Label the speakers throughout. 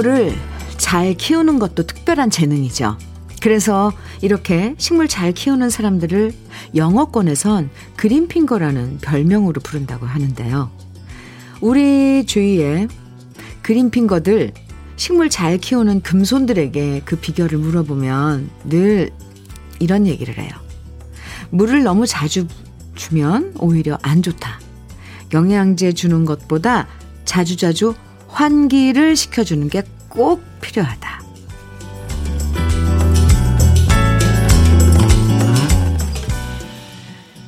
Speaker 1: 식물을 잘 키우는 것도 특별한 재능이죠. 그래서 이렇게 식물 잘 키우는 사람들을 영어권에선 그린핑거라는 별명으로 부른다고 하는데요. 우리 주위에 그린핑거들 식물 잘 키우는 금손들에게 그 비결을 물어보면 늘 이런 얘기를 해요. 물을 너무 자주 주면 오히려 안 좋다. 영양제 주는 것보다 자주자주 환기를 시켜주는 게 꼭 필요하다.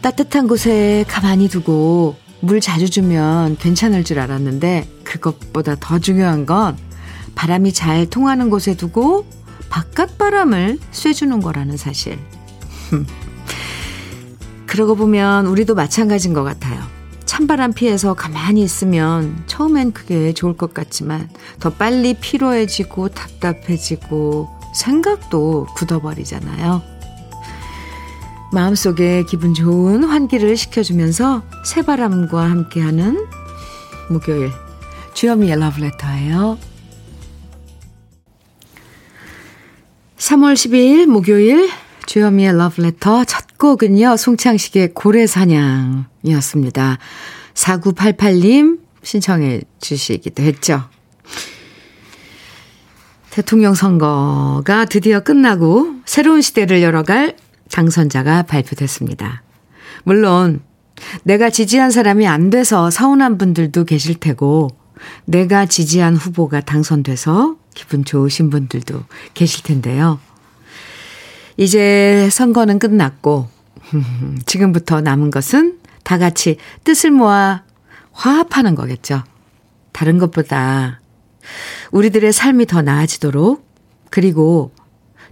Speaker 1: 따뜻한 곳에 가만히 두고 물 자주 주면 괜찮을 줄 알았는데 그것보다 더 중요한 건 바람이 잘 통하는 곳에 두고 바깥 바람을 쐬주는 거라는 사실. 그러고 보면 우리도 마찬가지인 것 같아요. 찬바람 피해서 가만히 있으면 처음엔 그게 좋을 것 같지만 더 빨리 피로해지고 답답해지고 생각도 굳어버리잖아요. 마음속에 기분 좋은 환기를 시켜주면서 새바람과 함께하는 목요일 주현미의 러브레터예요. 3월 12일 목요일 주현미의 러브레터 첫 곡은요. 송창식의 고래사냥 이었습니다. 4988님 신청해 주시기도 했죠. 대통령 선거가 드디어 끝나고 새로운 시대를 열어갈 당선자가 발표됐습니다. 물론 내가 지지한 사람이 안 돼서 서운한 분들도 계실 테고 내가 지지한 후보가 당선돼서 기분 좋으신 분들도 계실 텐데요. 이제 선거는 끝났고 지금부터 남은 것은 다 같이 뜻을 모아 화합하는 거겠죠. 다른 것보다 우리들의 삶이 더 나아지도록 그리고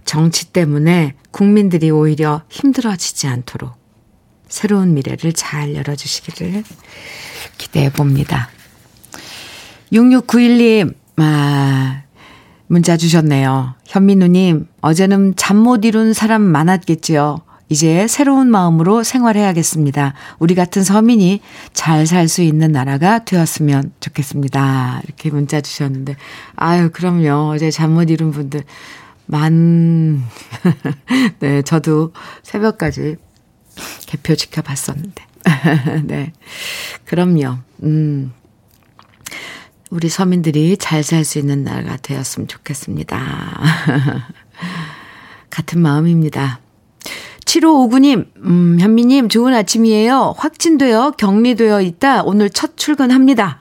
Speaker 1: 정치 때문에 국민들이 오히려 힘들어지지 않도록 새로운 미래를 잘 열어주시기를 기대해 봅니다. 6691님, 아, 문자 주셨네요. 현민우님, 어제는 잠 못 이룬 사람 많았겠지요. 이제 새로운 마음으로 생활해야겠습니다. 우리 같은 서민이 잘 살 수 있는 나라가 되었으면 좋겠습니다. 이렇게 문자 주셨는데, 아유, 그럼요. 어제 잠 못 이룬 분들 만, 네, 저도 새벽까지 개표 지켜봤었는데. 네. 그럼요. 음. 우리 서민들이 잘 살 수 있는 나라가 되었으면 좋겠습니다. 같은 마음입니다. 7559님, 음, 현미님, 좋은 아침이에요. 확진되어 격리되어 있다. 오늘 첫 출근합니다.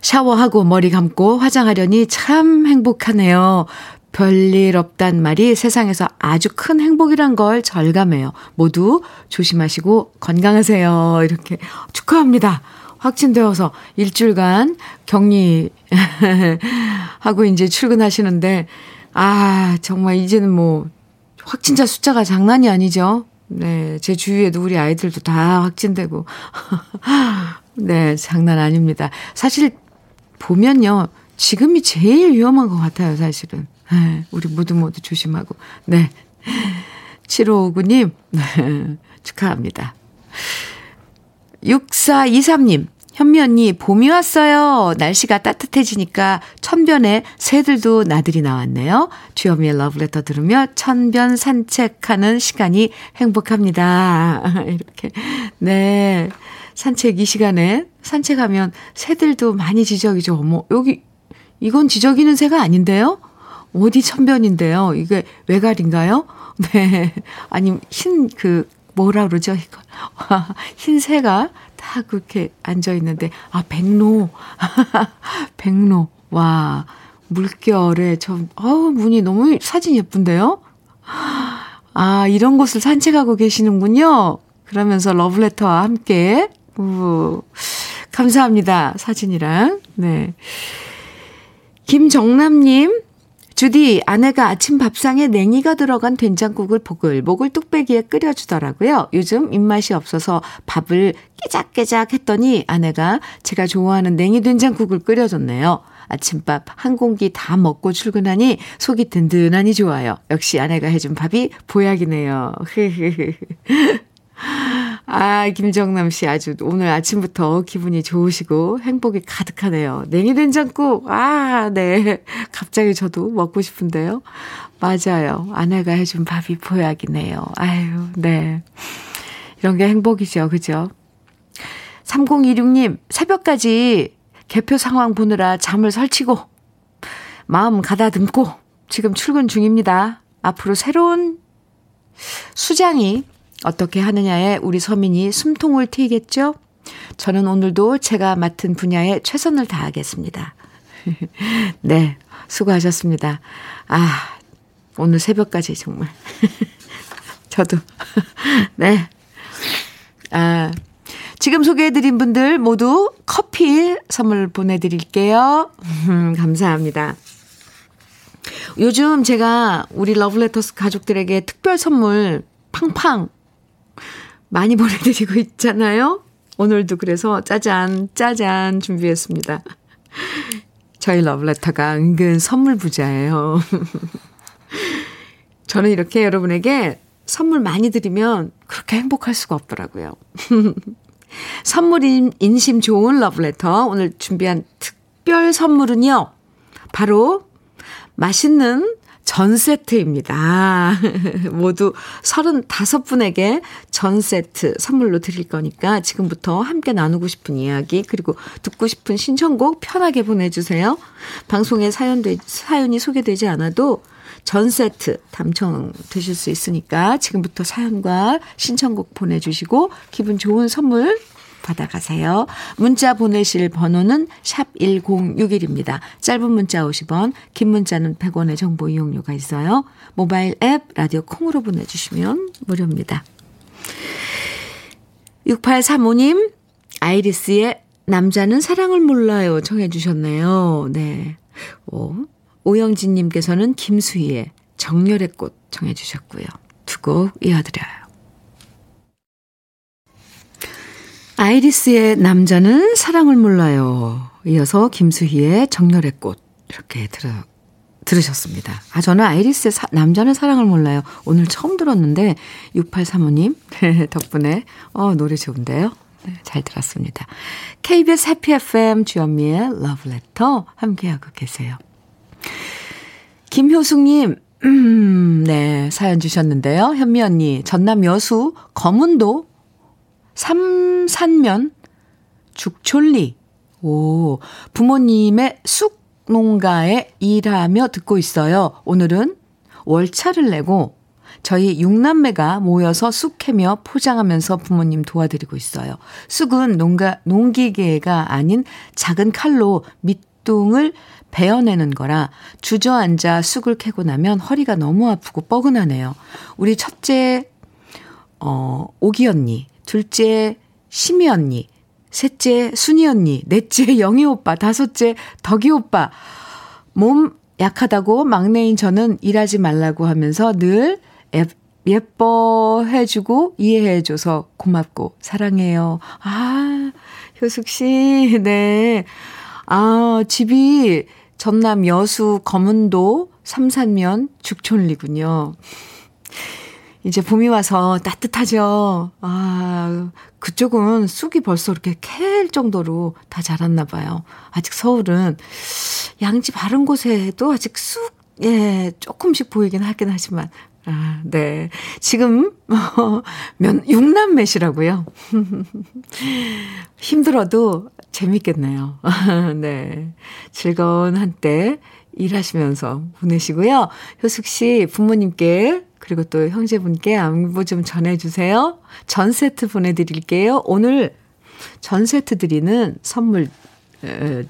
Speaker 1: 샤워하고 머리 감고 화장하려니 참 행복하네요. 별일 없단 말이 세상에서 아주 큰 행복이란 걸 절감해요. 모두 조심하시고 건강하세요. 이렇게 축하합니다. 확진되어서 일주일간 격리 하고 이제 출근하시는데 아, 정말 이제는 뭐 확진자 숫자가 장난이 아니죠. 네, 제 주위에도 우리 아이들도 다 확진되고. 네, 장난 아닙니다. 사실 보면요. 지금이 제일 위험한 것 같아요, 사실은. 네, 우리 모두 모두 조심하고. 네. 7559님, 네, 축하합니다. 6423님, 현미 언니, 봄이 왔어요. 날씨가 따뜻해지니까 천변에 새들도 나들이 나왔네요. 주현미의 러브레터 들으며 천변 산책하는 시간이 행복합니다. 이렇게. 네. 산책 이 시간에 산책하면 새들도 많이 지저귀죠. 어머, 여기, 이건 지저귀는 새가 아닌데요? 어디 천변인데요? 이게 외갈인가요? 네. 아니, 흰, 그, 뭐라 그러죠, 이거. 흰 새가 딱 그렇게 앉아 있는데, 아, 백로. 백로. 와, 물결에 저, 어우, 문이 너무 사진 예쁜데요? 아, 이런 곳을 산책하고 계시는군요. 그러면서 러브레터와 함께, 우, 감사합니다. 사진이랑. 네. 김정남님, 주디, 아내가 아침 밥상에 냉이가 들어간 된장국을 보글보글 뚝배기에 끓여주더라고요. 요즘 입맛이 없어서 밥을 깨작깨작 했더니 아내가 제가 좋아하는 냉이 된장국을 끓여줬네요. 아침밥 한 공기 다 먹고 출근하니 속이 든든하니 좋아요. 역시 아내가 해준 밥이 보약이네요. 아, 김정남 씨 아주 오늘 아침부터 기분이 좋으시고 행복이 가득하네요. 냉이 된장국, 아, 네. 갑자기 저도 먹고 싶은데요. 맞아요. 아내가 해준 밥이 보약이네요. 아유, 네. 이런 게 행복이죠. 그죠? 3026님, 새벽까지 개표 상황 보느라 잠을 설치고, 마음 가다듬고, 지금 출근 중입니다. 앞으로 새로운 수장이 어떻게 하느냐에 우리 서민이 숨통을 트이겠죠? 저는 오늘도 제가 맡은 분야에 최선을 다하겠습니다. 네, 수고하셨습니다. 아, 오늘 새벽까지 정말. 저도. 네. 아, 지금 소개해드린 분들 모두 커피 선물 보내드릴게요. 음, 감사합니다. 요즘 제가 우리 러블레터스 가족들에게 특별 선물 팡팡 많이 보내드리고 있잖아요. 오늘도 그래서 짜잔, 짜잔 준비했습니다. 저희 러블레터가 은근 선물 부자예요. 저는 이렇게 여러분에게 선물 많이 드리면 그렇게 행복할 수가 없더라고요. 선물 인심 좋은 러브레터 오늘 준비한 특별 선물은요. 바로 맛있는 전 세트입니다. 모두 35분에게 전 세트 선물로 드릴 거니까 지금부터 함께 나누고 싶은 이야기 그리고 듣고 싶은 신청곡 편하게 보내주세요. 방송에 사연 되, 사연이 소개되지 않아도 전 세트 당첨되실 수 있으니까 지금부터 사연과 신청곡 보내주시고 기분 좋은 선물 받아가세요. 문자 보내실 번호는 샵 1061입니다. 짧은 문자 50원, 긴 문자는 100원의 정보 이용료가 있어요. 모바일 앱, 라디오 콩으로 보내주시면 무료입니다. 6835님, 아이리스의 남자는 사랑을 몰라요. 청해주셨네요. 네. 오, 오영진님께서는 김수희의 정열의 꽃 청해주셨고요. 두 곡 이어드려요. 아이리스의 남자는 사랑을 몰라요. 이어서 김수희의 정열의 꽃 이렇게 들어 들으셨습니다. 아 저는 아이리스의 사, 남자는 사랑을 몰라요. 오늘 처음 들었는데 6835님 덕분에 어 노래 좋은데요. 네, 잘 들었습니다. KBS 해피 FM 주현미의 러브레터 함께하고 계세요. 김효숙님, 음, 네, 사연 주셨는데요. 현미 언니, 전남 여수 검은도 삼산면 죽촐리. 오, 부모님의 쑥 농가에 일하며 듣고 있어요. 오늘은 월차를 내고 저희 6남매가 모여서 쑥 캐며 포장하면서 부모님 도와드리고 있어요. 쑥은 농가, 농기계가 아닌 작은 칼로 밑둥을 베어내는 거라 주저앉아 쑥을 캐고 나면 허리가 너무 아프고 뻐근하네요. 우리 첫째, 어, 오기 언니, 둘째 심희 언니, 셋째 순희 언니, 넷째 영희 오빠, 다섯째 덕이 오빠. 몸 약하다고 막내인 저는 일하지 말라고 하면서 늘 예뻐해주고 이해해줘서 고맙고 사랑해요. 아, 효숙 씨, 네. 아, 집이 전남 여수 검은도 삼산면 죽촌리군요. 이제 봄이 와서 따뜻하죠. 아, 그쪽은 쑥이 벌써 이렇게 캘 정도로 다 자랐나 봐요. 아직 서울은 양지 바른 곳에도 아직 쑥, 예, 조금씩 보이긴 하긴 하지만, 아, 네. 지금, 어, 면, 육남매시라고요. 힘들어도 재밌겠네요. 네. 즐거운 한때 일하시면서 보내시고요. 효숙 씨 부모님께 그리고 또 형제분께 안부 좀 전해주세요. 전 세트 보내드릴게요. 오늘 전 세트 드리는 선물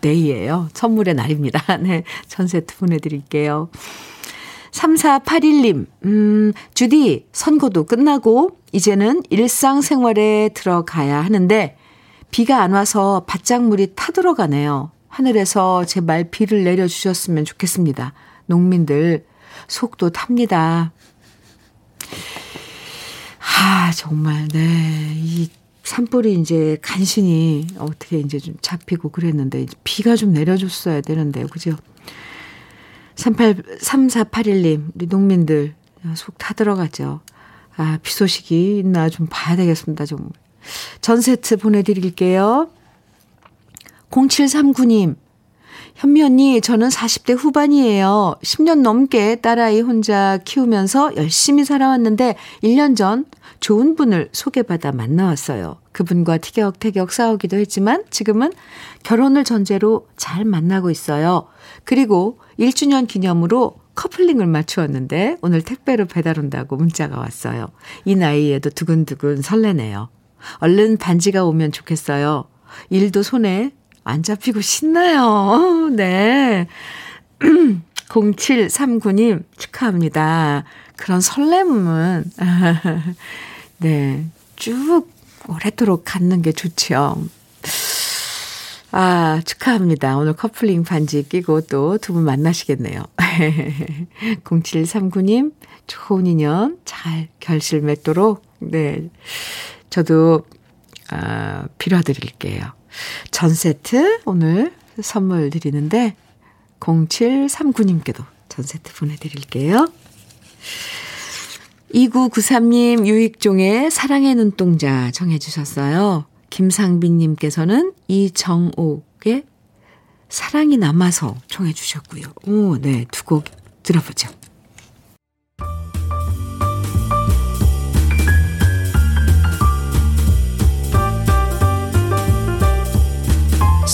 Speaker 1: 데이예요. 선물의 날입니다. 네, 전 세트 보내드릴게요. 3481님, 음, 주디, 선거도 끝나고 이제는 일상생활에 들어가야 하는데 비가 안 와서 밭작물이 타들어가네요. 하늘에서 제발 비를 내려주셨으면 좋겠습니다. 농민들 속도 탑니다. 아, 정말, 네. 이 산불이 이제 간신히 어떻게 이제 좀 잡히고 그랬는데, 비가 좀 내려줬어야 되는데요. 그죠? 38, 3481님, 우리 농민들 속 타들어가죠. 아, 비 소식이 있나 좀 봐야 되겠습니다. 좀. 전 세트 보내드릴게요. 0739님, 현미 언니, 저는 40대 후반이에요. 10년 넘게 딸아이 혼자 키우면서 열심히 살아왔는데 1년 전 좋은 분을 소개받아 만나왔어요. 그분과 티격태격 싸우기도 했지만 지금은 결혼을 전제로 잘 만나고 있어요. 그리고 1주년 기념으로 커플링을 맞추었는데 오늘 택배로 배달 온다고 문자가 왔어요. 이 나이에도 두근두근 설레네요. 얼른 반지가 오면 좋겠어요. 일도 손에 안 잡히고 신나요. 네. 0739님 축하합니다. 그런 설렘은 네. 쭉 오래도록 갖는 게 좋죠. 아, 축하합니다. 오늘 커플링 반지 끼고 또 두 분 만나시겠네요. 0739님, 좋은 인연 잘 결실 맺도록, 네. 저도, 아, 빌어드릴게요. 전 세트 오늘 선물 드리는데 0739님께도 전 세트 보내드릴게요. 2993님 유익종의 사랑의 눈동자 정해 주셨어요. 김상빈님께서는 이정옥의 사랑이 남아서 청해 주셨고요. 오, 네, 두 곡 들어보죠.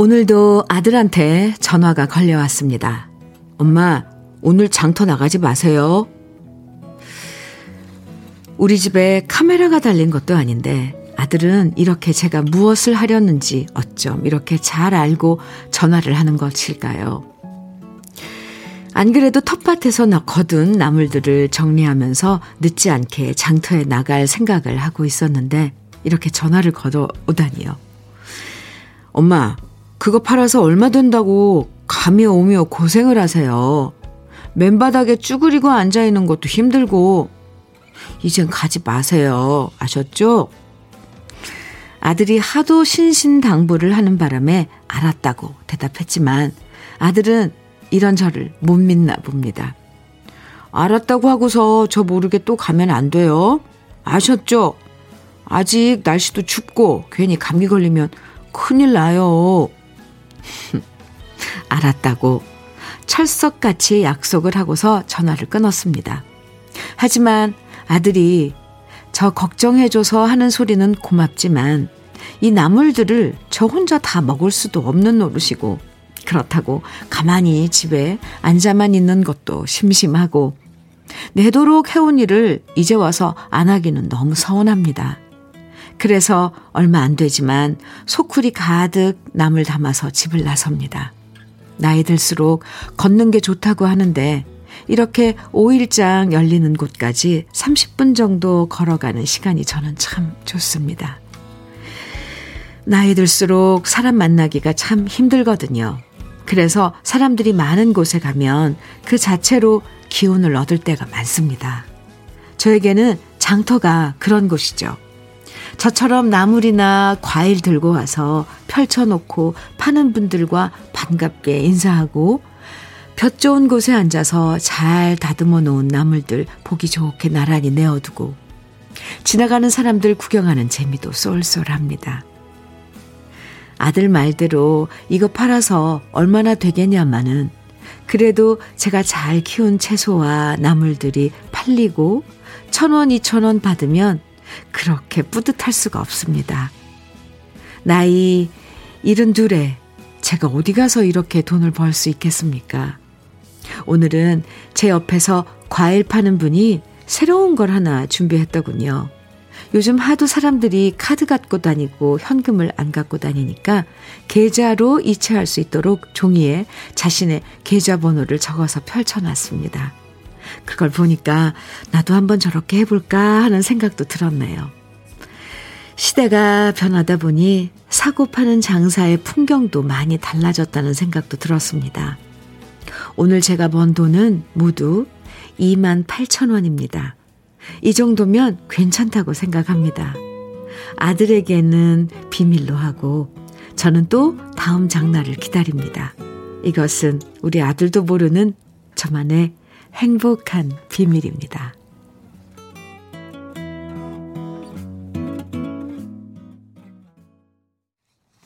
Speaker 1: 오늘도 아들한테 전화가 걸려왔습니다. 엄마, 오늘 장터 나가지 마세요. 우리 집에 카메라가 달린 것도 아닌데 아들은 이렇게 제가 무엇을 하려는지 어쩜 이렇게 잘 알고 전화를 하는 것일까요? 안 그래도 텃밭에서 거둔 나물들을 정리하면서 늦지 않게 장터에 나갈 생각을 하고 있었는데 이렇게 전화를 걸어 오다니요. 엄마, 그거 팔아서 얼마 된다고 가며 오며 고생을 하세요. 맨바닥에 쭈그리고 앉아있는 것도 힘들고, 이젠 가지 마세요. 아셨죠? 아들이 하도 신신당부를 하는 바람에 알았다고 대답했지만 아들은 이런 저를 못 믿나 봅니다. 알았다고 하고서 저 모르게 또 가면 안 돼요. 아셨죠? 아직 날씨도 춥고 괜히 감기 걸리면 큰일 나요. 알았다고 철석같이 약속을 하고서 전화를 끊었습니다. 하지만 아들이 저 걱정해줘서 하는 소리는 고맙지만 이 나물들을 저 혼자 다 먹을 수도 없는 노릇이고 그렇다고 가만히 집에 앉아만 있는 것도 심심하고 내도록 해온 일을 이제 와서 안 하기는 너무 서운합니다. 그래서 얼마 안 되지만 소쿠리 가득 나물 담아서 집을 나섭니다. 나이 들수록 걷는 게 좋다고 하는데 이렇게 5일장 열리는 곳까지 30분 정도 걸어가는 시간이 저는 참 좋습니다. 나이 들수록 사람 만나기가 참 힘들거든요. 그래서 사람들이 많은 곳에 가면 그 자체로 기운을 얻을 때가 많습니다. 저에게는 장터가 그런 곳이죠. 저처럼 나물이나 과일 들고 와서 펼쳐놓고 파는 분들과 반갑게 인사하고 볕 좋은 곳에 앉아서 잘 다듬어 놓은 나물들 보기 좋게 나란히 내어두고 지나가는 사람들 구경하는 재미도 쏠쏠합니다. 아들 말대로 이거 팔아서 얼마나 되겠냐마는 그래도 제가 잘 키운 채소와 나물들이 팔리고 천 원, 이천 원 받으면 그렇게 뿌듯할 수가 없습니다. 나이 일흔 둘에 제가 어디 가서 이렇게 돈을 벌 수 있겠습니까? 오늘은 제 옆에서 과일 파는 분이 새로운 걸 하나 준비했더군요. 요즘 하도 사람들이 카드 갖고 다니고 현금을 안 갖고 다니니까 계좌로 이체할 수 있도록 종이에 자신의 계좌번호를 적어서 펼쳐놨습니다. 그걸 보니까 나도 한번 저렇게 해볼까 하는 생각도 들었네요. 시대가 변하다 보니 사고 파는 장사의 풍경도 많이 달라졌다는 생각도 들었습니다. 오늘 제가 번 돈은 모두 2만 8천 원입니다. 이 정도면 괜찮다고 생각합니다. 아들에게는 비밀로 하고 저는 또 다음 장날을 기다립니다. 이것은 우리 아들도 모르는 저만의 행복한 비밀입니다.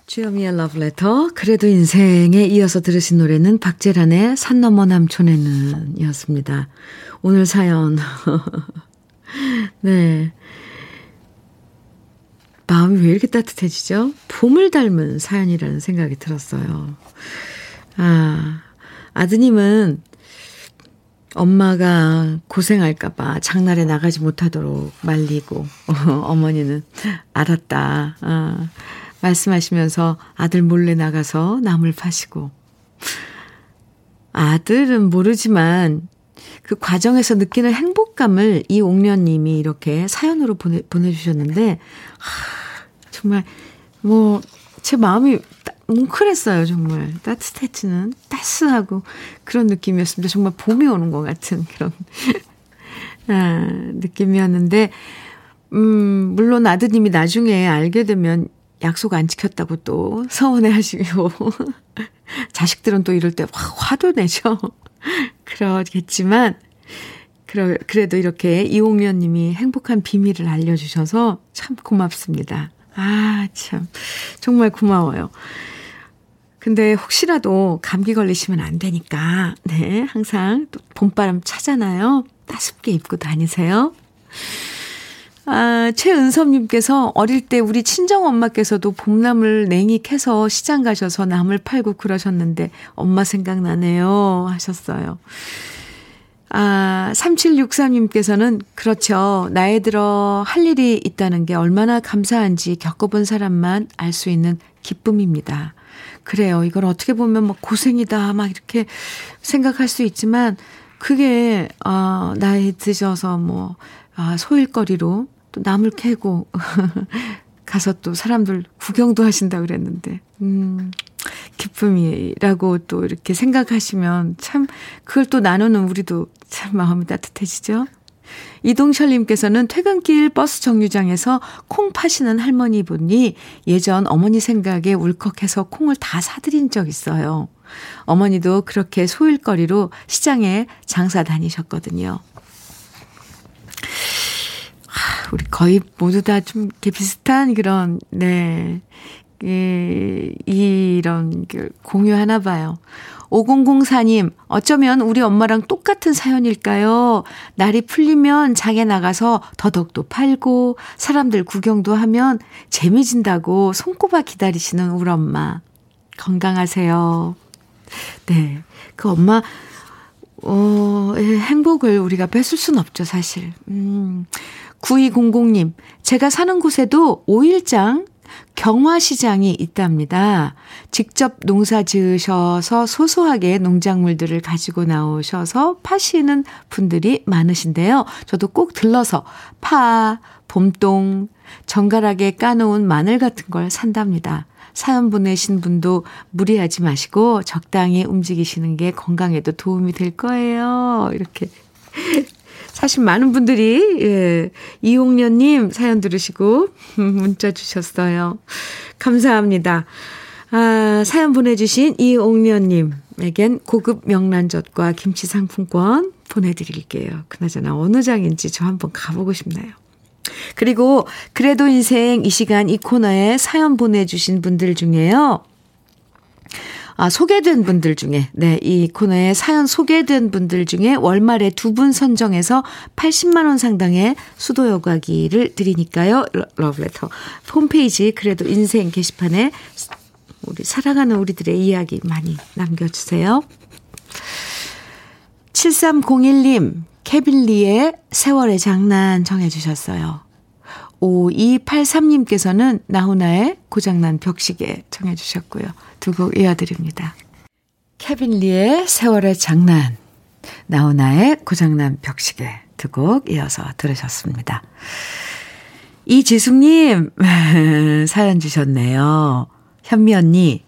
Speaker 1: 주여미의 러브레터 그래도 인생에 이어서 들으신 노래는 박재란의 산 너머 남촌에는 이었습니다. 오늘 사연 네 마음이 왜 이렇게 따뜻해지죠? 봄을 닮은 사연이라는 생각이 들었어요. 아, 아드님은 엄마가 고생할까봐 장날에 나가지 못하도록 말리고, 어, 머니는 알았다. 아, 말씀하시면서 아들 몰래 나가서 나물 파시고. 아들은 모르지만 그 과정에서 느끼는 행복감을 이 옥련님이 이렇게 사연으로 보내, 보내주셨는데, 하, 정말, 뭐, 제 마음이 뭉클했어요, 정말. 따뜻해지는, 따스하고 그런 느낌이었습니다. 정말 봄이 오는 것 같은 그런, 아, 느낌이었는데, 음, 물론 아드님이 나중에 알게 되면 약속 안 지켰다고 또 서운해 하시고, 자식들은 또 이럴 때 화, 화도 내죠. 그러겠지만, 그러, 그래도 이렇게 이홍련 님이 행복한 비밀을 알려주셔서 참 고맙습니다. 아, 참. 정말 고마워요. 근데 혹시라도 감기 걸리시면 안 되니까, 네, 항상 또 봄바람 차잖아요. 따숩게 입고 다니세요. 아, 최은섭님께서 어릴 때 우리 친정 엄마께서도 봄나물 냉이 캐서 시장 가셔서 나물 팔고 그러셨는데 엄마 생각나네요. 하셨어요. 아, 3763님께서는 그렇죠. 나이 들어 할 일이 있다는 게 얼마나 감사한지 겪어본 사람만 알 수 있는 기쁨입니다. 그래요. 이걸 어떻게 보면 뭐 고생이다 막 이렇게 생각할 수 있지만 그게 어, 나이 드셔서 뭐 아, 소일거리로 또 나물 캐고 가서 또 사람들 구경도 하신다 그랬는데 음. 기쁨이라고 또 이렇게 생각하시면 참 그걸 또 나누는 우리도 참 마음이 따뜻해지죠. 이동철님께서는 퇴근길 버스 정류장에서 콩 파시는 할머니 분이 예전 어머니 생각에 울컥해서 콩을 다 사드린 적 있어요. 어머니도 그렇게 소일거리로 시장에 장사 다니셨거든요. 우리 거의 모두 다 좀 이렇게 비슷한 그런, 네. 예, 이런 그 공유 하나 봐요. 5004님, 어쩌면 우리 엄마랑 똑같은 사연일까요? 날이 풀리면 장에 나가서 더덕도 팔고 사람들 구경도 하면 재미진다고 손꼽아 기다리시는 우리 엄마. 건강하세요. 네. 그 엄마, 어, 예, 행복을 우리가 뺏을 순 없죠, 사실. 음. 9200님, 제가 사는 곳에도 5일장 경화시장이 있답니다. 직접 농사 지으셔서 소소하게 농작물들을 가지고 나오셔서 파시는 분들이 많으신데요. 저도 꼭 들러서 파, 봄동, 정갈하게 까놓은 마늘 같은 걸 산답니다. 사연 보내신 분도 무리하지 마시고 적당히 움직이시는 게 건강에도 도움이 될 거예요. 이렇게 사실 많은 분들이, 예, 이홍련 님 사연 들으시고 문자 주셨어요. 감사합니다. 아, 사연 보내주신 이홍련님에겐 고급 명란젓과 김치 상품권 보내드릴게요. 그나저나 어느 장인지 저 한번 가보고 싶네요. 그리고 그래도 인생 이 시간 이 코너에 사연 보내주신 분들 중에요. 아, 소개된 분들 중에, 네, 이 코너에 사연 소개된 분들 중에 월말에 두 분 선정해서 80만원 상당의 수도 여과기를 드리니까요. 러브레터 홈페이지 그래도 인생 게시판에 우리 사랑하는 우리들의 이야기 많이 남겨주세요. 7301님, 케빌리의 세월의 장난 정해주셨어요. 5283님께서는 나훈아의 고장난 벽시계 정해주셨고요. 두 곡 이어드립니다. 케빈 리의 세월의 장난 나훈아의 고장난 벽시계 두 곡 이어서 들으셨습니다. 이지숙님, 사연 주셨네요. 현미 언니,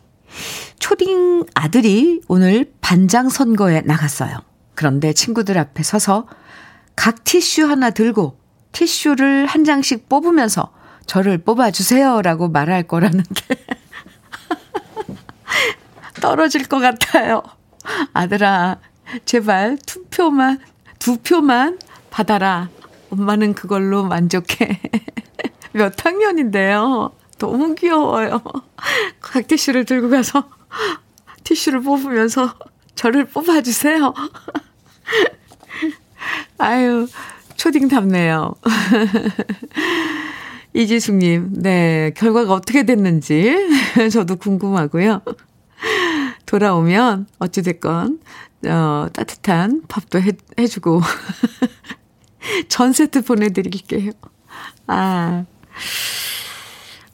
Speaker 1: 초딩 아들이 오늘 반장 선거에 나갔어요. 그런데 친구들 앞에 서서 각 티슈 하나 들고 티슈를 한 장씩 뽑으면서 저를 뽑아주세요 라고 말할 거라는데 떨어질 것 같아요. 아들아, 제발 투 표만, 두 표만 받아라. 엄마는 그걸로 만족해. 몇 학년인데요. 너무 귀여워요. 각 티슈를 들고 가서 티슈를 뽑으면서 저를 뽑아주세요. 아유, 초딩답네요. 이지숙님, 네, 결과가 어떻게 됐는지 저도 궁금하고요. 돌아오면 어찌됐건, 어, 따뜻한 밥도 해, 해주고, 전 세트 보내드릴게요. 아.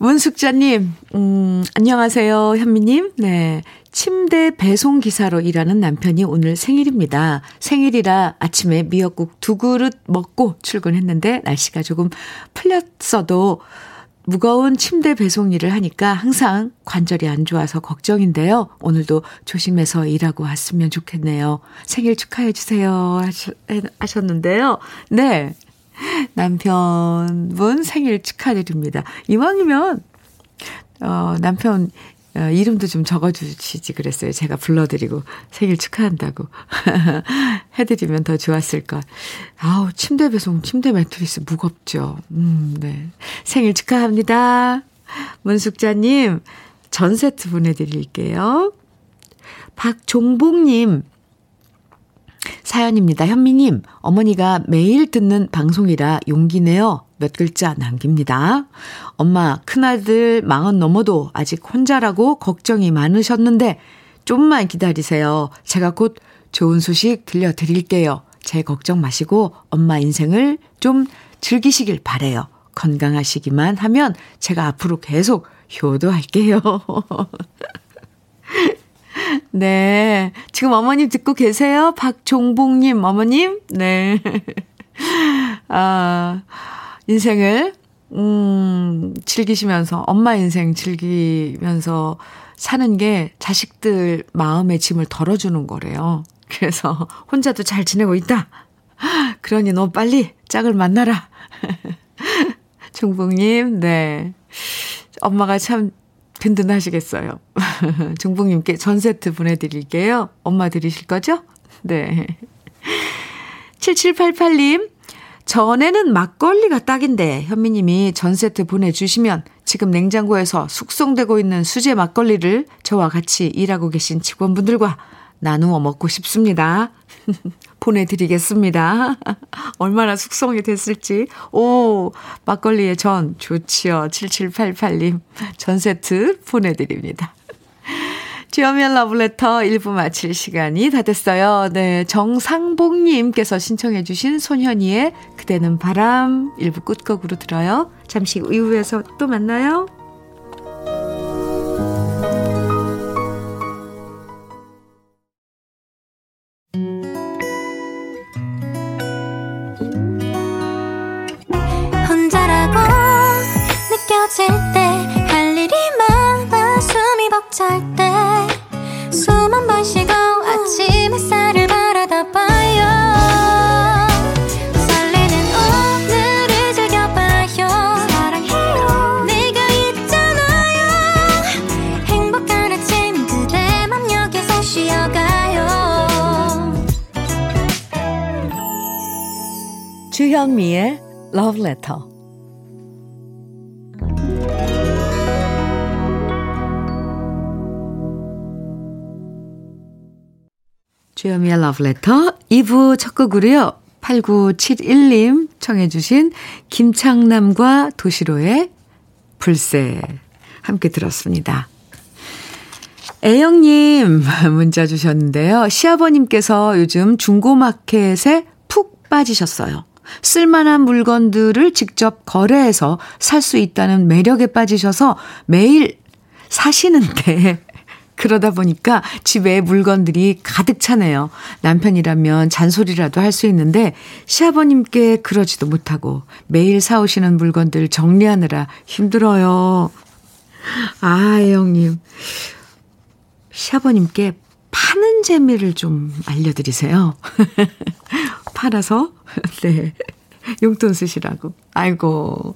Speaker 1: 문숙자님, 음, 안녕하세요, 현미님. 네. 침대 배송 기사로 일하는 남편이 오늘 생일입니다. 생일이라 아침에 미역국 두 그릇 먹고 출근했는데 날씨가 조금 풀렸어도 무거운 침대 배송 일을 하니까 항상 관절이 안 좋아서 걱정인데요. 오늘도 조심해서 일하고 왔으면 좋겠네요. 생일 축하해 주세요. 하셨는데요. 네. 남편분 생일 축하드립니다. 이왕이면, 어, 남편 어, 이름도 좀 적어주시지 그랬어요. 제가 불러드리고 생일 축하한다고 해드리면 더 좋았을 것. 아우 침대 배송, 침대 매트리스 무겁죠. 음, 네. 생일 축하합니다. 문숙자님 전 세트 보내드릴게요. 박종복님 사연입니다. 현미님, 어머니가 매일 듣는 방송이라 용기 내어 몇 글자 남깁니다. 엄마, 큰아들 망은 넘어도 아직 혼자라고 걱정이 많으셨는데, 좀만 기다리세요. 제가 곧 좋은 소식 들려드릴게요. 제 걱정 마시고 엄마 인생을 좀 즐기시길 바래요. 건강하시기만 하면 제가 앞으로 계속 효도할게요. 네. 지금 어머님 듣고 계세요? 박종복님, 어머님? 네. 아, 인생을, 음, 즐기시면서, 엄마 인생 즐기면서 사는 게 자식들 마음의 짐을 덜어주는 거래요. 그래서 혼자도 잘 지내고 있다. 그러니 너 빨리 짝을 만나라. 종복님, 네. 엄마가 참 든든하시겠어요. 종복님께 전 세트 보내드릴게요. 엄마 드리실 거죠? 네. 7788님, 전에는 막걸리가 딱인데 현미님이 전 세트 보내주시면 지금 냉장고에서 숙성되고 있는 수제 막걸리를 저와 같이 일하고 계신 직원분들과 나누어 먹고 싶습니다. 보내드리겠습니다. 얼마나 숙성이 됐을지. 오, 막걸리의 전 좋지요. 7788님 전 세트 보내드립니다. 주여미의 러브레터 1부 마칠 시간이 다 됐어요. 네, 정상복님께서 신청해 주신 손현이의 그대는 바람 1부 끝곡으로 들어요. 잠시 이후에서 또 만나요. Love Letter 주현미의 러브레터 2부 첫 곡으로요. 8971님 청해 주신 김창남과 도시로의 불새 함께 들었습니다. 애영님 문자 주셨는데요. 시아버님께서 요즘 중고마켓에 푹 빠지셨어요. 쓸만한 물건들을 직접 거래해서 살 수 있다는 매력에 빠지셔서 매일 사시는데 그러다 보니까 집에 물건들이 가득 차네요. 남편이라면 잔소리라도 할 수 있는데 시아버님께 그러지도 못하고 매일 사오시는 물건들 정리하느라 힘들어요. 아, 형님. 시아버님께 파는 재미를 좀 알려드리세요. 팔아서, 네. 용돈 쓰시라고. 아이고.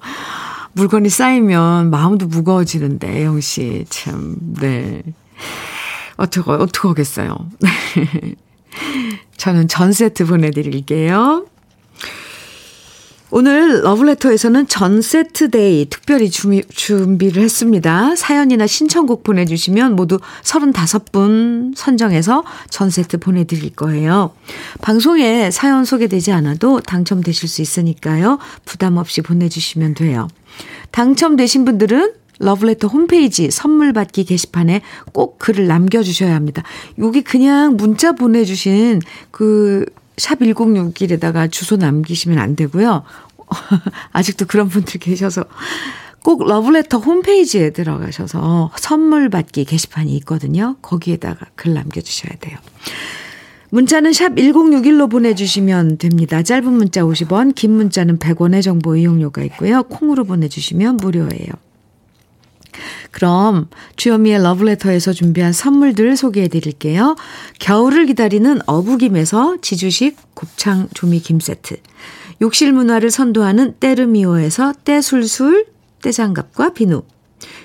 Speaker 1: 물건이 쌓이면 마음도 무거워지는데, 영 씨. 참, 네. 어떡, 어떡하겠어요. 저는 전 세트 보내 드릴게요. 오늘 러브레터에서는 전 세트 데이 특별히 준비, 준비를 했습니다. 사연이나 신청곡 보내주시면 모두 35분 선정해서 전 세트 보내드릴 거예요. 방송에 사연 소개되지 않아도 당첨되실 수 있으니까요. 부담 없이 보내주시면 돼요. 당첨되신 분들은 러브레터 홈페이지 선물 받기 게시판에 꼭 글을 남겨주셔야 합니다. 여기 그냥 문자 보내주신 그, 샵 1061에다가 주소 남기시면 안 되고요. 아직도 그런 분들 계셔서 꼭 러브레터 홈페이지에 들어가셔서 선물 받기 게시판이 있거든요. 거기에다가 글 남겨주셔야 돼요. 문자는 샵 1061로 보내주시면 됩니다. 짧은 문자 50원, 긴 문자는 100원의 정보 이용료가 있고요. 콩으로 보내주시면 무료예요. 그럼 주현미의 러브레터에서 준비한 선물들 소개해 드릴게요. 겨울을 기다리는 어부김에서 지주식 곱창 조미 김 세트. 욕실 문화를 선도하는 때르미오에서 때술술 때장갑과 비누.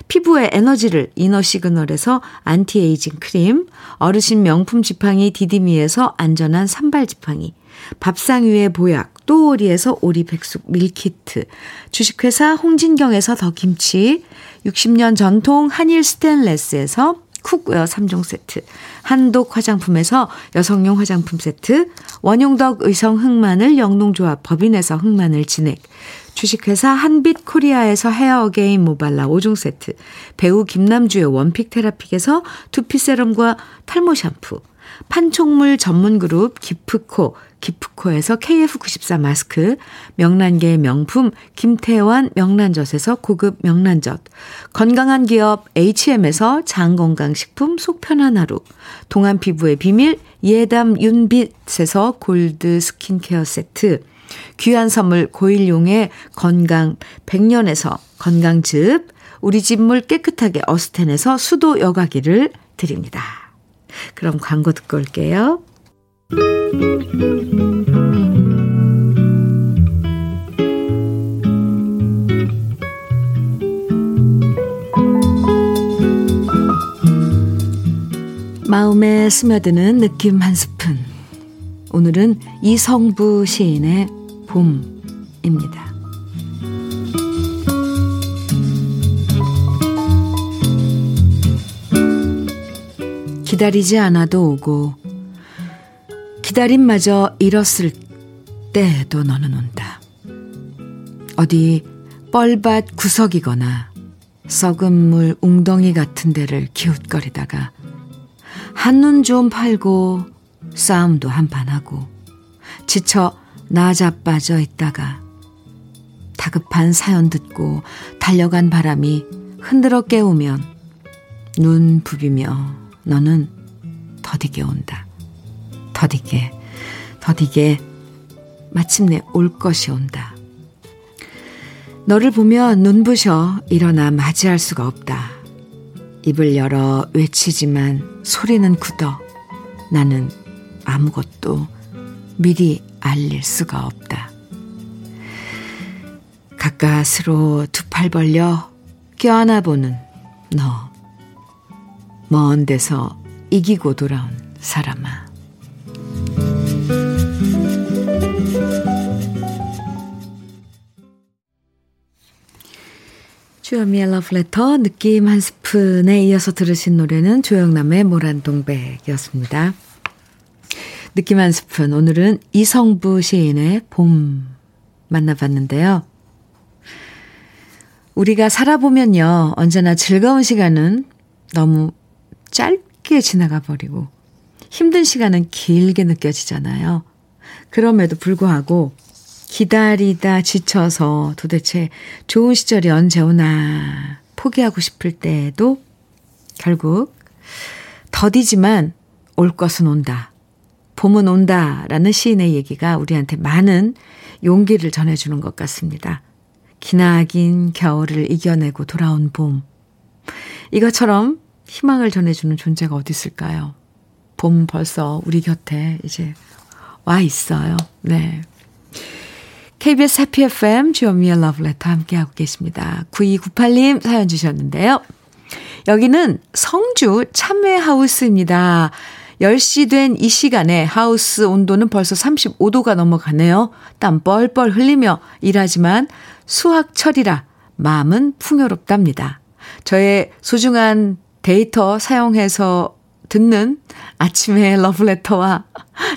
Speaker 1: 피부의 에너지를 이너 시그널에서 안티에이징 크림, 어르신 명품 지팡이 디디미에서 안전한 삼발 지팡이, 밥상 위의 보약 또오리에서 오리 백숙 밀키트, 주식회사 홍진경에서 더 김치, 60년 전통 한일 스텐레스에서 쿡웨어 3종 세트, 한독 화장품에서 여성용 화장품 세트, 원용덕 의성 흑마늘 영농조합 법인에서 흑마늘 진액, 주식회사 한빛 코리아에서 헤어 어게인 모발라 5종 세트, 배우 김남주의 원픽 테라픽에서 두피 세럼과 탈모 샴푸, 판촉물 전문 그룹 기프코, 기프코에서 KF94 마스크, 명란계의 명품 김태환 명란젓에서 고급 명란젓, 건강한 기업 H&M에서 장건강식품 속편한 하루, 동안 피부의 비밀 예담 윤빛에서 골드 스킨케어 세트, 귀한 선물 고일용의 건강 100년에서 건강즙, 우리 집 물 깨끗하게 어스텐에서 수도 여과기를 드립니다. 그럼 광고 듣고 올게요. 마음에 스며드는 느낌 한 스푼. 오늘은 이성부 시인의 봄입니다. 기다리지 않아도 오고 기다림마저 잃었을 때도 너는 온다. 어디 뻘밭 구석이거나 썩은 물 웅덩이 같은 데를 기웃거리다가 한눈 좀 팔고 싸움도 한판 하고 지쳐 나자빠져 있다가 다급한 사연 듣고 달려간 바람이 흔들어 깨우면 눈 부비며 너는 더디게 온다. 더디게, 더디게 마침내 올 것이 온다. 너를 보면 눈부셔 일어나 맞이할 수가 없다. 입을 열어 외치지만 소리는 굳어 나는 아무것도 미리 알릴 수가 없다. 가까스로 두 팔 벌려 껴안아 보는 너. 먼 데서 이기고 돌아온 사람아. 주현미의 러브레터 느낌 한 스푼에 이어서 들으신 노래는 조영남의 모란동백이었습니다. 느낌 한 스푼 오늘은 이성부 시인의 봄 만나봤는데요. 우리가 살아보면요 언제나 즐거운 시간은 너무 짧게 지나가 버리고 힘든 시간은 길게 느껴지잖아요. 그럼에도 불구하고 기다리다 지쳐서 도대체 좋은 시절이 언제 오나 포기하고 싶을 때에도 결국 더디지만 올 것은 온다. 봄은 온다. 라는 시인의 얘기가 우리한테 많은 용기를 전해주는 것 같습니다. 기나긴 겨울을 이겨내고 돌아온 봄. 이것처럼 희망을 전해주는 존재가 어디 있을까요? 봄 벌써 우리 곁에 이제 와 있어요. 네. KBS 해피 FM 주현미의 러브레터 함께하고 계십니다. 9298님 사연 주셨는데요. 여기는 성주 참외하우스입니다. 10시 된 이 시간에 하우스 온도는 벌써 35도가 넘어가네요. 땀 뻘뻘 흘리며 일하지만 수학철이라 마음은 풍요롭답니다. 저의 소중한 데이터 사용해서 듣는 아침의 러브레터와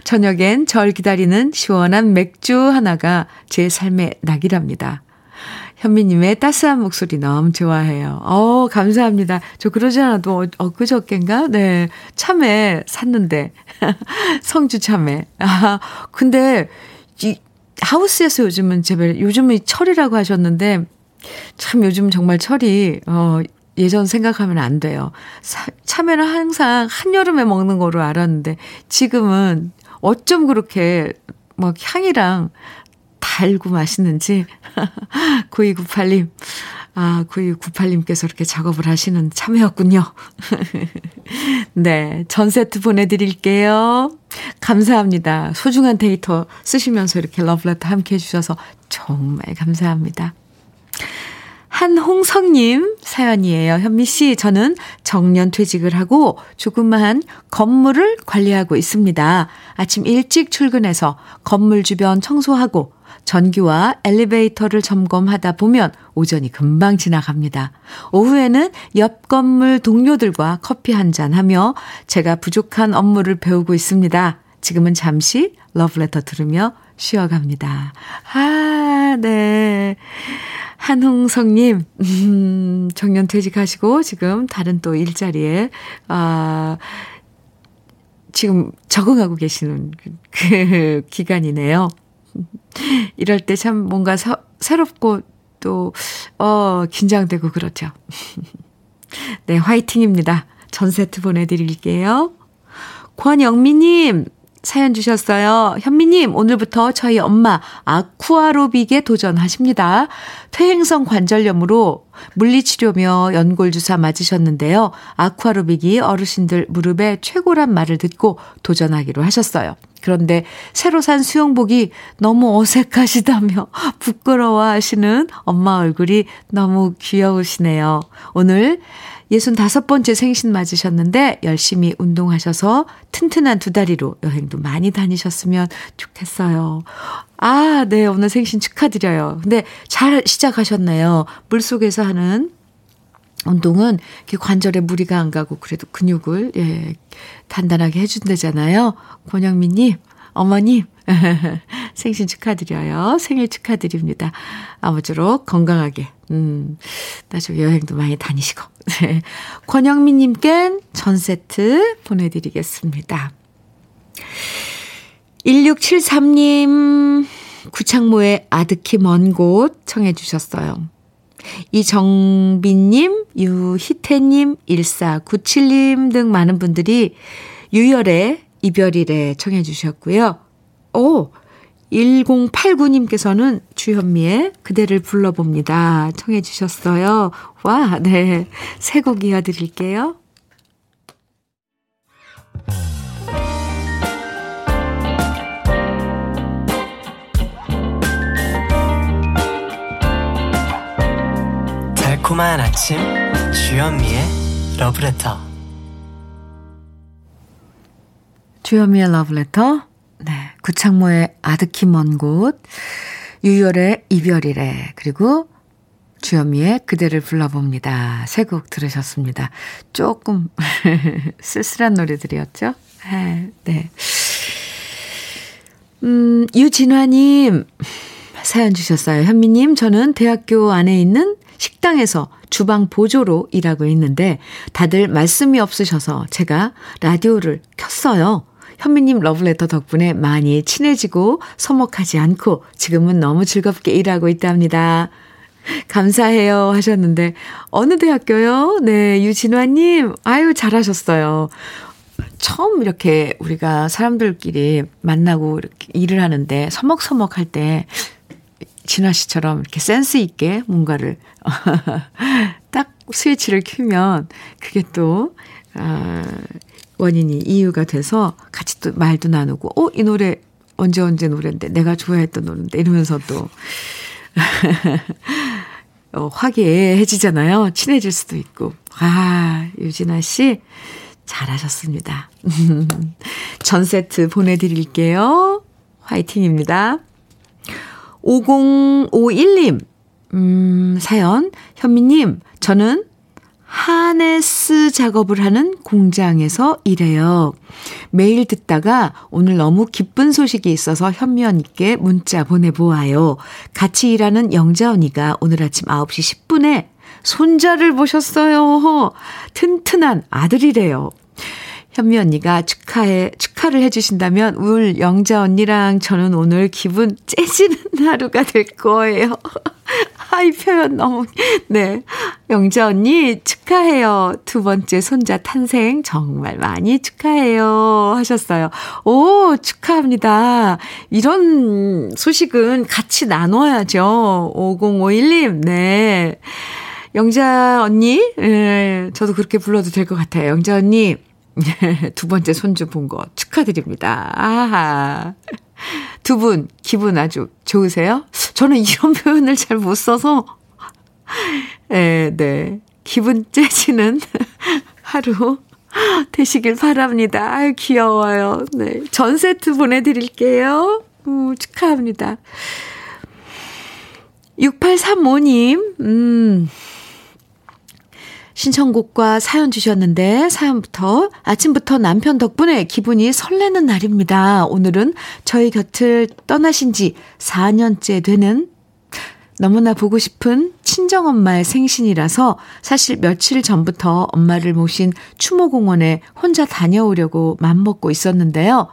Speaker 1: 저녁엔 절 기다리는 시원한 맥주 하나가 제 삶의 낙이랍니다. 현미님의 따스한 목소리 너무 좋아해요. 어, 감사합니다. 저 그러지 않아도 엊그저께인가? 네. 참외 샀는데. 성주 참외. 아, 근데, 이, 하우스에서 요즘은 제발, 요즘은 철이라고 하셨는데, 참 요즘 정말 철이, 어, 예전 생각하면 안 돼요. 사, 참외는 항상 한여름에 먹는 거로 알았는데, 지금은 어쩜 그렇게 막 향이랑 달고 맛있는지 9298님 아 9298님께서 이렇게 작업을 하시는 참여였군요. 네, 전 세트 보내드릴게요. 감사합니다. 소중한 데이터 쓰시면서 이렇게 러브레터 함께 해주셔서 정말 감사합니다. 한홍성님 사연이에요. 현미 씨, 저는 정년 퇴직을 하고 조그마한 건물을 관리하고 있습니다. 아침 일찍 출근해서 건물 주변 청소하고 전기와 엘리베이터를 점검하다 보면 오전이 금방 지나갑니다. 오후에는 옆 건물 동료들과 커피 한 잔 하며 제가 부족한 업무를 배우고 있습니다. 지금은 잠시 러브레터 들으며 쉬어갑니다. 아, 네. 한홍성님, 음, 정년 퇴직하시고 지금 다른 또 일자리에, 아, 지금 적응하고 계시는 그, 그 기간이네요. 이럴 때 참 뭔가 서, 새롭고 또, 어, 긴장되고 그렇죠. 네, 화이팅입니다. 전 세트 보내드릴게요. 권영미님, 사연 주셨어요. 현미님, 오늘부터 저희 엄마 아쿠아로빅에 도전하십니다. 퇴행성 관절염으로 물리치료며 연골주사 맞으셨는데요. 아쿠아로빅이 어르신들 무릎에 최고란 말을 듣고 도전하기로 하셨어요. 그런데 새로 산 수영복이 너무 어색하시다며 부끄러워 하시는 엄마 얼굴이 너무 귀여우시네요. 오늘 65번째 생신 맞으셨는데 열심히 운동하셔서 튼튼한 두 다리로 여행도 많이 다니셨으면 좋겠어요. 아, 네. 오늘 생신 축하드려요. 근데 잘 시작하셨네요. 물 속에서 하는 운동은 관절에 무리가 안 가고 그래도 근육을 예, 단단하게 해준다잖아요. 권영민님, 어머님, 생신 축하드려요. 생일 축하드립니다. 아무쪼록 건강하게, 음, 나중에 여행도 많이 다니시고. 네. 권영민님께 전 세트 보내드리겠습니다. 1673님, 구창모의 아득히 먼 곳 청해주셨어요. 이정빈님, 유희태님, 1497님 등 많은 분들이 유열의 이별이래 청해 주셨고요. 오, 1089님께서는 주현미의 그대를 불러봅니다. 청해 주셨어요. 와, 네. 새 곡 이어드릴게요.
Speaker 2: 달콤한 아침 주현미의 러브레터
Speaker 1: 주현미의 러브레터 네 구창모의 아득히 먼 곳 유열의 이별이래 그리고 주현미의 그대를 불러봅니다. 세 곡 들으셨습니다. 조금 쓸쓸한 노래들이었죠? 네. 네. 음, 유진화님 사연 주셨어요. 현미님, 저는 대학교 안에 있는 식당에서 주방 보조로 일하고 있는데 다들 말씀이 없으셔서 제가 라디오를 켰어요. 현미님 러브레터 덕분에 많이 친해지고 서먹하지 않고 지금은 너무 즐겁게 일하고 있답니다. 감사해요 하셨는데 어느 대학교요? 네, 유진화님. 아유, 잘하셨어요. 처음 이렇게 우리가 사람들끼리 만나고 이렇게 일을 하는데 서먹서먹 할 때 진아 씨처럼 이렇게 센스 있게 뭔가를 딱 스위치를 켜면 그게 또, 아, 원인이 이유가 돼서 같이 또 말도 나누고, 어, 이 노래 언제 언제 노래인데 내가 좋아했던 노래인데 이러면서 또 어, 화기애애해지잖아요. 친해질 수도 있고. 아, 유진아 씨, 잘하셨습니다. 전 세트 보내 드릴게요. 화이팅입니다. 5051님, 음, 사연. 현미 님, 저는 하네스 작업을 하는 공장에서 일해요. 매일 듣다가 오늘 너무 기쁜 소식이 있어서 현미 언니께 문자 보내보아요. 같이 일하는 영자 언니가 오늘 아침 9시 10분에 손자를 보셨어요. 튼튼한 아들이래요. 현미 언니가 축하해, 축하를 해주신다면 울 영자 언니랑 저는 오늘 기분 째지는 하루가 될 거예요. 아 이 표현 너무, 네. 영자 언니 축하해요. 두 번째 손자 탄생 정말 많이 축하해요. 하셨어요. 오, 축하합니다. 이런 소식은 같이 나눠야죠. 5051님, 네. 영자 언니, 예, 저도 그렇게 불러도 될 것 같아요. 영자 언니, 두 번째 손주 본 거 축하드립니다. 아하. 두 분, 기분 아주 좋으세요? 저는 이런 표현을 잘 못 써서, 네, 네. 기분 째지는 하루 되시길 바랍니다. 아유, 귀여워요. 네. 전 세트 보내드릴게요. 음, 축하합니다. 6835님, 음, 신청곡과 사연 주셨는데 사연부터 아침부터 남편 덕분에 기분이 설레는 날입니다. 오늘은 저희 곁을 떠나신 지 4년째 되는 너무나 보고 싶은 친정엄마의 생신이라서 사실 며칠 전부터 엄마를 모신 추모공원에 혼자 다녀오려고 맘먹고 있었는데요.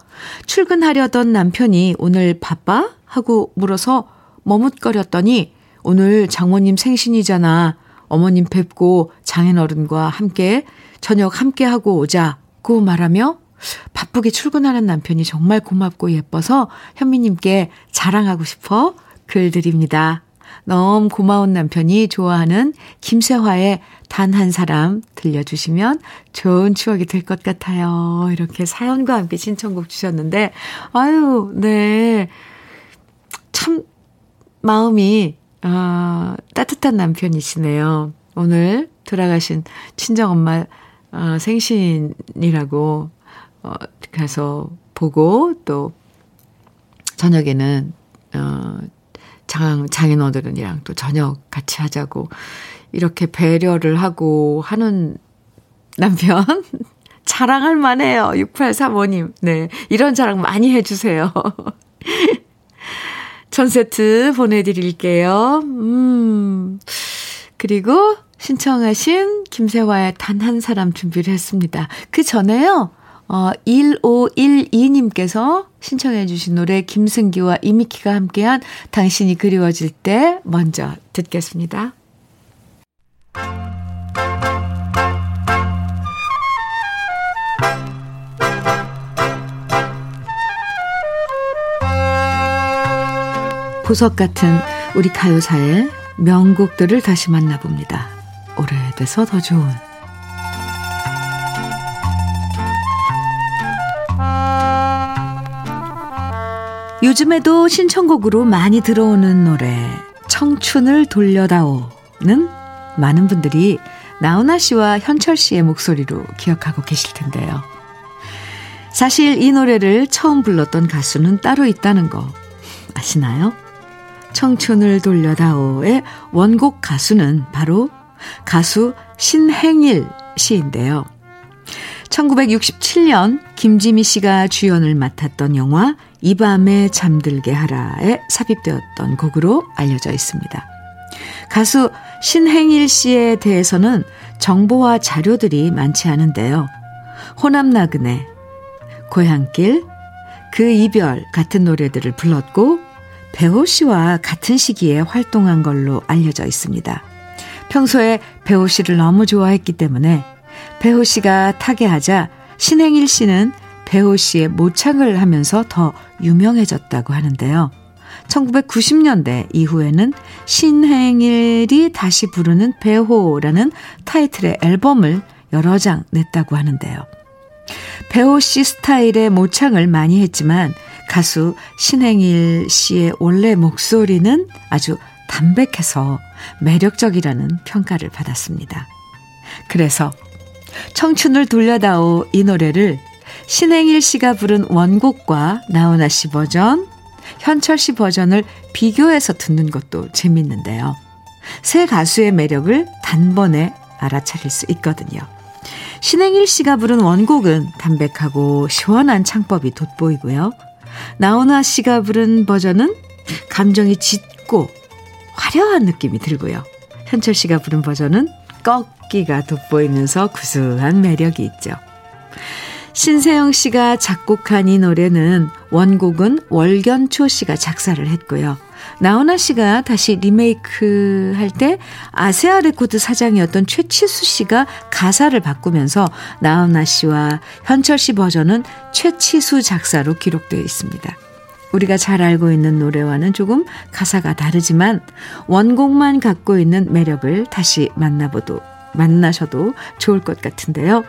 Speaker 1: 출근하려던 남편이 오늘 바빠? 하고 물어서 머뭇거렸더니 오늘 장모님 생신이잖아. 어머님 뵙고 장인어른과 함께 저녁 함께 하고 오자고 말하며 바쁘게 출근하는 남편이 정말 고맙고 예뻐서 현미님께 자랑하고 싶어 글 드립니다. 너무 고마운 남편이 좋아하는 김세화의 단 한 사람 들려주시면 좋은 추억이 될 것 같아요. 이렇게 사연과 함께 신청곡 주셨는데, 아유, 네. 참, 마음이 아, 따뜻한 남편이시네요. 오늘 돌아가신 친정엄마 어, 생신이라고 어, 가서 보고 또 저녁에는 어, 장, 장인어른이랑 또 저녁 같이 하자고 이렇게 배려를 하고 하는 남편 자랑할 만해요. 6835님. 네. 이런 자랑 많이 해주세요. 전 세트 보내드릴게요. 음. 그리고 신청하신 김세화의 단 한 사람 준비를 했습니다. 그 전에요. 어, 1512님께서 신청해 주신 노래 김승기와 이미키가 함께한 당신이 그리워질 때 먼저 듣겠습니다. 보석 같은 우리 가요사의 명곡들을 다시 만나봅니다. 오래돼서 더 좋은 요즘에도 신청곡으로 많이 들어오는 노래 청춘을 돌려다오는 많은 분들이 나훈아 씨와 현철 씨의 목소리로 기억하고 계실 텐데요. 사실 이 노래를 처음 불렀던 가수는 따로 있다는 거 아시나요? 청춘을 돌려다오의 원곡 가수는 바로 가수 신행일 씨인데요. 1967년 김지미 씨가 주연을 맡았던 영화 이 밤에 잠들게 하라에 삽입되었던 곡으로 알려져 있습니다. 가수 신행일 씨에 대해서는 정보와 자료들이 많지 않은데요. 호남 나그네, 고향길, 그 이별 같은 노래들을 불렀고 배우 씨와 같은 시기에 활동한 걸로 알려져 있습니다. 평소에 배우 씨를 너무 좋아했기 때문에 배우 씨가 타계하자 신행일 씨는 배호 씨의 모창을 하면서 더 유명해졌다고 하는데요. 1990년대 이후에는 신행일이 다시 부르는 배호라는 타이틀의 앨범을 여러 장 냈다고 하는데요. 배호 씨 스타일의 모창을 많이 했지만 가수 신행일 씨의 원래 목소리는 아주 담백해서 매력적이라는 평가를 받았습니다. 그래서 청춘을 돌려다오 이 노래를 신행일 씨가 부른 원곡과 나훈아 씨 버전, 현철 씨 버전을 비교해서 듣는 것도 재밌는데요. 새 가수의 매력을 단번에 알아차릴 수 있거든요. 신행일 씨가 부른 원곡은 담백하고 시원한 창법이 돋보이고요. 나훈아 씨가 부른 버전은 감정이 짙고 화려한 느낌이 들고요. 현철 씨가 부른 버전은 꺾기가 돋보이면서 구수한 매력이 있죠. 신세영 씨가 작곡한 이 노래는 원곡은 월견초 씨가 작사를 했고요. 나훈아 씨가 다시 리메이크 할 때 아세아 레코드 사장이었던 최치수 씨가 가사를 바꾸면서 나훈아 씨와 현철 씨 버전은 최치수 작사로 기록되어 있습니다. 우리가 잘 알고 있는 노래와는 조금 가사가 다르지만 원곡만 갖고 있는 매력을 다시 만나보도 만나셔도 좋을 것 같은데요.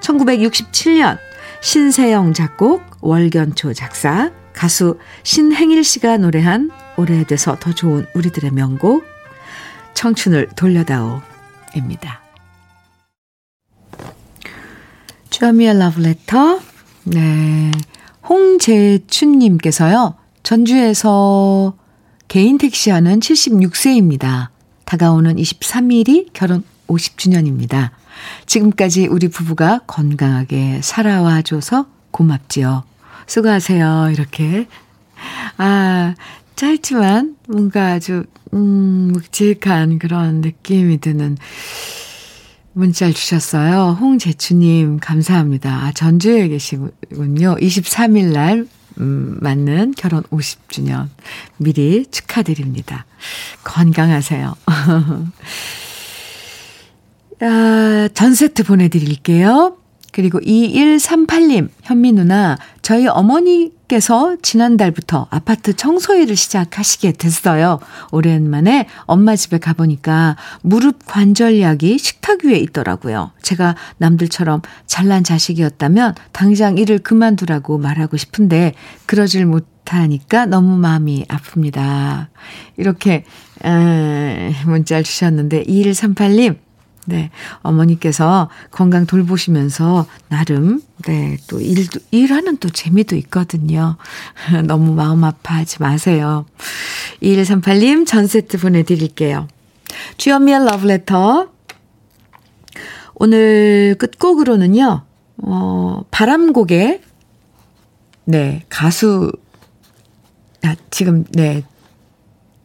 Speaker 1: 1967년 신세영 작곡, 월견초 작사, 가수 신행일 씨가 노래한 오래돼서 더 좋은 우리들의 명곡 청춘을 돌려다오입니다. 주아미의 러브레터 네. 홍재춘님께서요. 전주에서 개인 택시하는 76세입니다. 다가오는 23일이 결혼 50주년입니다. 지금까지 우리 부부가 건강하게 살아와 줘서 고맙지요. 수고하세요. 이렇게. 아, 짧지만 뭔가 아주, 음, 묵직한 그런 느낌이 드는 문자를 주셨어요. 홍재추님, 감사합니다. 아, 전주에 계시군요. 23일 날, 음, 맞는 결혼 50주년. 미리 축하드립니다. 건강하세요. 아, 전 세트 보내드릴게요. 그리고 2138님, 현미 누나, 저희 어머니께서 지난달부터 아파트 청소일을 시작하시게 됐어요. 오랜만에 엄마 집에 가보니까 무릎 관절약이 식탁 위에 있더라고요. 제가 남들처럼 잘난 자식이었다면 당장 일을 그만두라고 말하고 싶은데 그러질 못하니까 너무 마음이 아픕니다. 이렇게, 에, 문자를 주셨는데, 2138님, 네. 어머니께서 건강 돌보시면서 나름, 네, 또 일도, 일하는 또 재미도 있거든요. 너무 마음 아파하지 마세요. 2138님 전 세트 보내드릴게요. 주연미의 러브레터. 오늘 끝곡으로는요, 어, 바람고개, 네, 가수, 아, 지금, 네,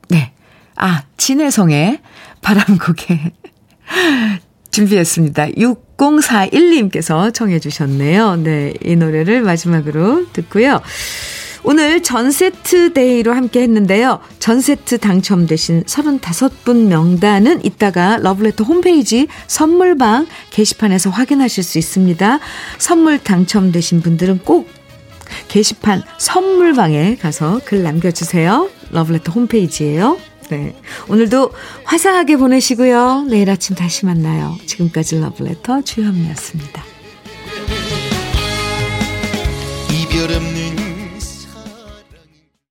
Speaker 1: 네. 아, 진해성의 바람고개 준비했습니다. 6041님께서 청해 주셨네요. 네, 이 노래를 마지막으로 듣고요. 오늘 전 세트 데이로 함께 했는데요. 전 세트 당첨되신 35분 명단은 이따가 러브레터 홈페이지 선물방 게시판에서 확인하실 수 있습니다. 선물 당첨되신 분들은 꼭 게시판 선물방에 가서 글 남겨주세요. 러브레터 홈페이지예요. 네. 오늘도 화사하게 보내시고요. 내일 아침 다시 만나요. 지금까지 러브레터 주현미였습니다. 이별 없는